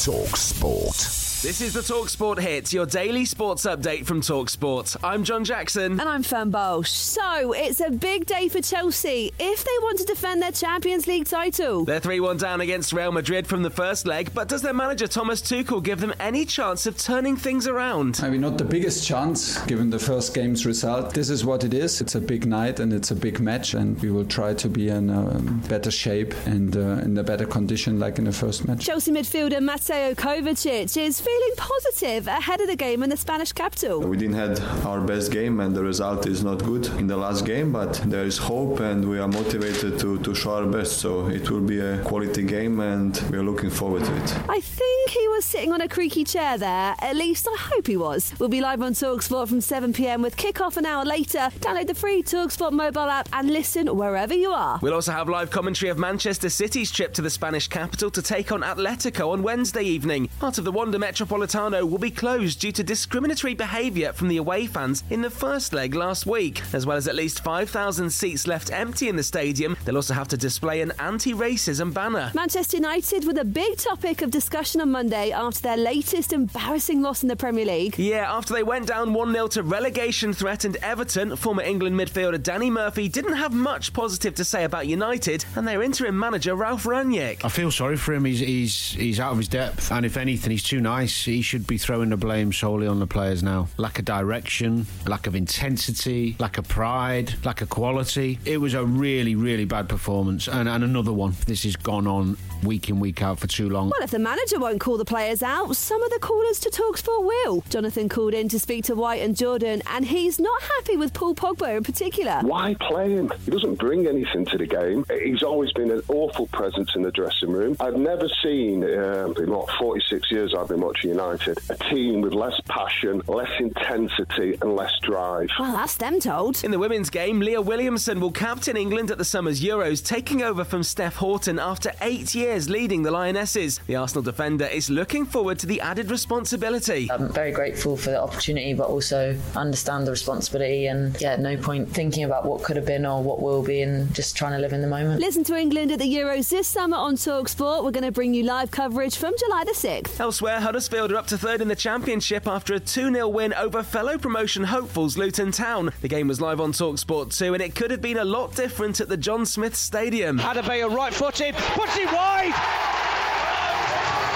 Talk Sport. This is the Talksport Hit, your daily sports update from Talksport. I'm John Jackson. And I'm Fern Bosch. So, it's a big day for Chelsea if they want to defend their Champions League title. They're 3 1 down against Real Madrid from the first leg, but does their manager Thomas Tuchel give them any chance of turning things around? Maybe not the biggest chance given the first game's result. This is what it is. It's a big night and it's a big match, and we will try to be in a better shape and uh, in a better condition like in the first match. Chelsea midfielder Mateo Kovacic is feeling positive ahead of the game in the Spanish capital. We didn't have our best game and the result is not good in the last game, but there is hope and we are motivated to, to show our best. So it will be a quality game and we are looking forward to it. I think he was sitting on a creaky chair there. At least I hope he was. We'll be live on Talksport from 7 pm with kick-off an hour later. Download the free Talksport mobile app and listen wherever you are. We'll also have live commentary of Manchester City's trip to the Spanish capital to take on Atletico on Wednesday evening. Part of the Wanda Metropolitano will be closed due to discriminatory behaviour from the away fans in the first leg last week. As well as at least 5,000 seats left empty in the stadium, they'll also have to display an anti racism banner. Manchester United with a big topic of discussion on Monday after their latest embarrassing loss in the Premier League. Yeah, after they went down 1 0 to relegation threatened Everton, former England midfielder Danny Murphy didn't have much positive to say about United and their interim manager Ralf Rangnick. I feel sorry for him. He's, he's, he's out of his depth, and if anything, he's too nice. He should be throwing the blame solely on the players now. Lack of direction, lack of intensity, lack of pride, lack of quality. It was a really, really bad performance, and, and another one. This has gone on week in, week out for too long. Well, if the manager won't call the players out, some of the callers to Talksport will. Jonathan called in to speak to White and Jordan, and he's not happy with Paul Pogba in particular. Why play him? He doesn't bring anything to the game. He's always been an awful presence in the dressing room. I've never seen, um, in what, 46 years I've been watching United, a team with less passion, less intensity, and less drive. Well, that's them told. In the women's game, Leah Williamson will captain England at the summer's Euros, taking over from Steph Houghton after eight years leading the Lionesses. The Arsenal defender is looking forward to the added responsibility. I'm very grateful for the opportunity, but also understand the responsibility. And yeah, no point thinking about what could have been or what will be, and just trying to live in the moment. Listen to England at the Euros this summer on Talksport. We're going to bring you live coverage from July the 6th. Elsewhere, Huddersfield are up to third in the Championship after a 2 0 win over fellow promotion hopefuls Luton Town. The game was live on Talksport 2, and it could have been a lot different at the John Smith Stadium. Adebayo right footed, puts it wide.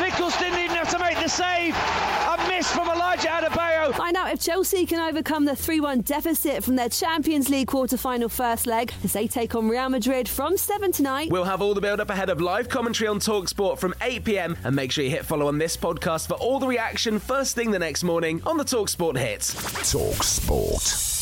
Nicholls didn't even have to make the save. A miss from Elijah Adebayo. Find out if Chelsea can overcome the 3 1 deficit from their Champions League quarter final first leg as they take on Real Madrid from 7 tonight. We'll have all the build up ahead of live commentary on Talksport from 8 pm. And make sure you hit follow on this podcast for all the reaction first thing the next morning on the Talksport hits. Talk Sport.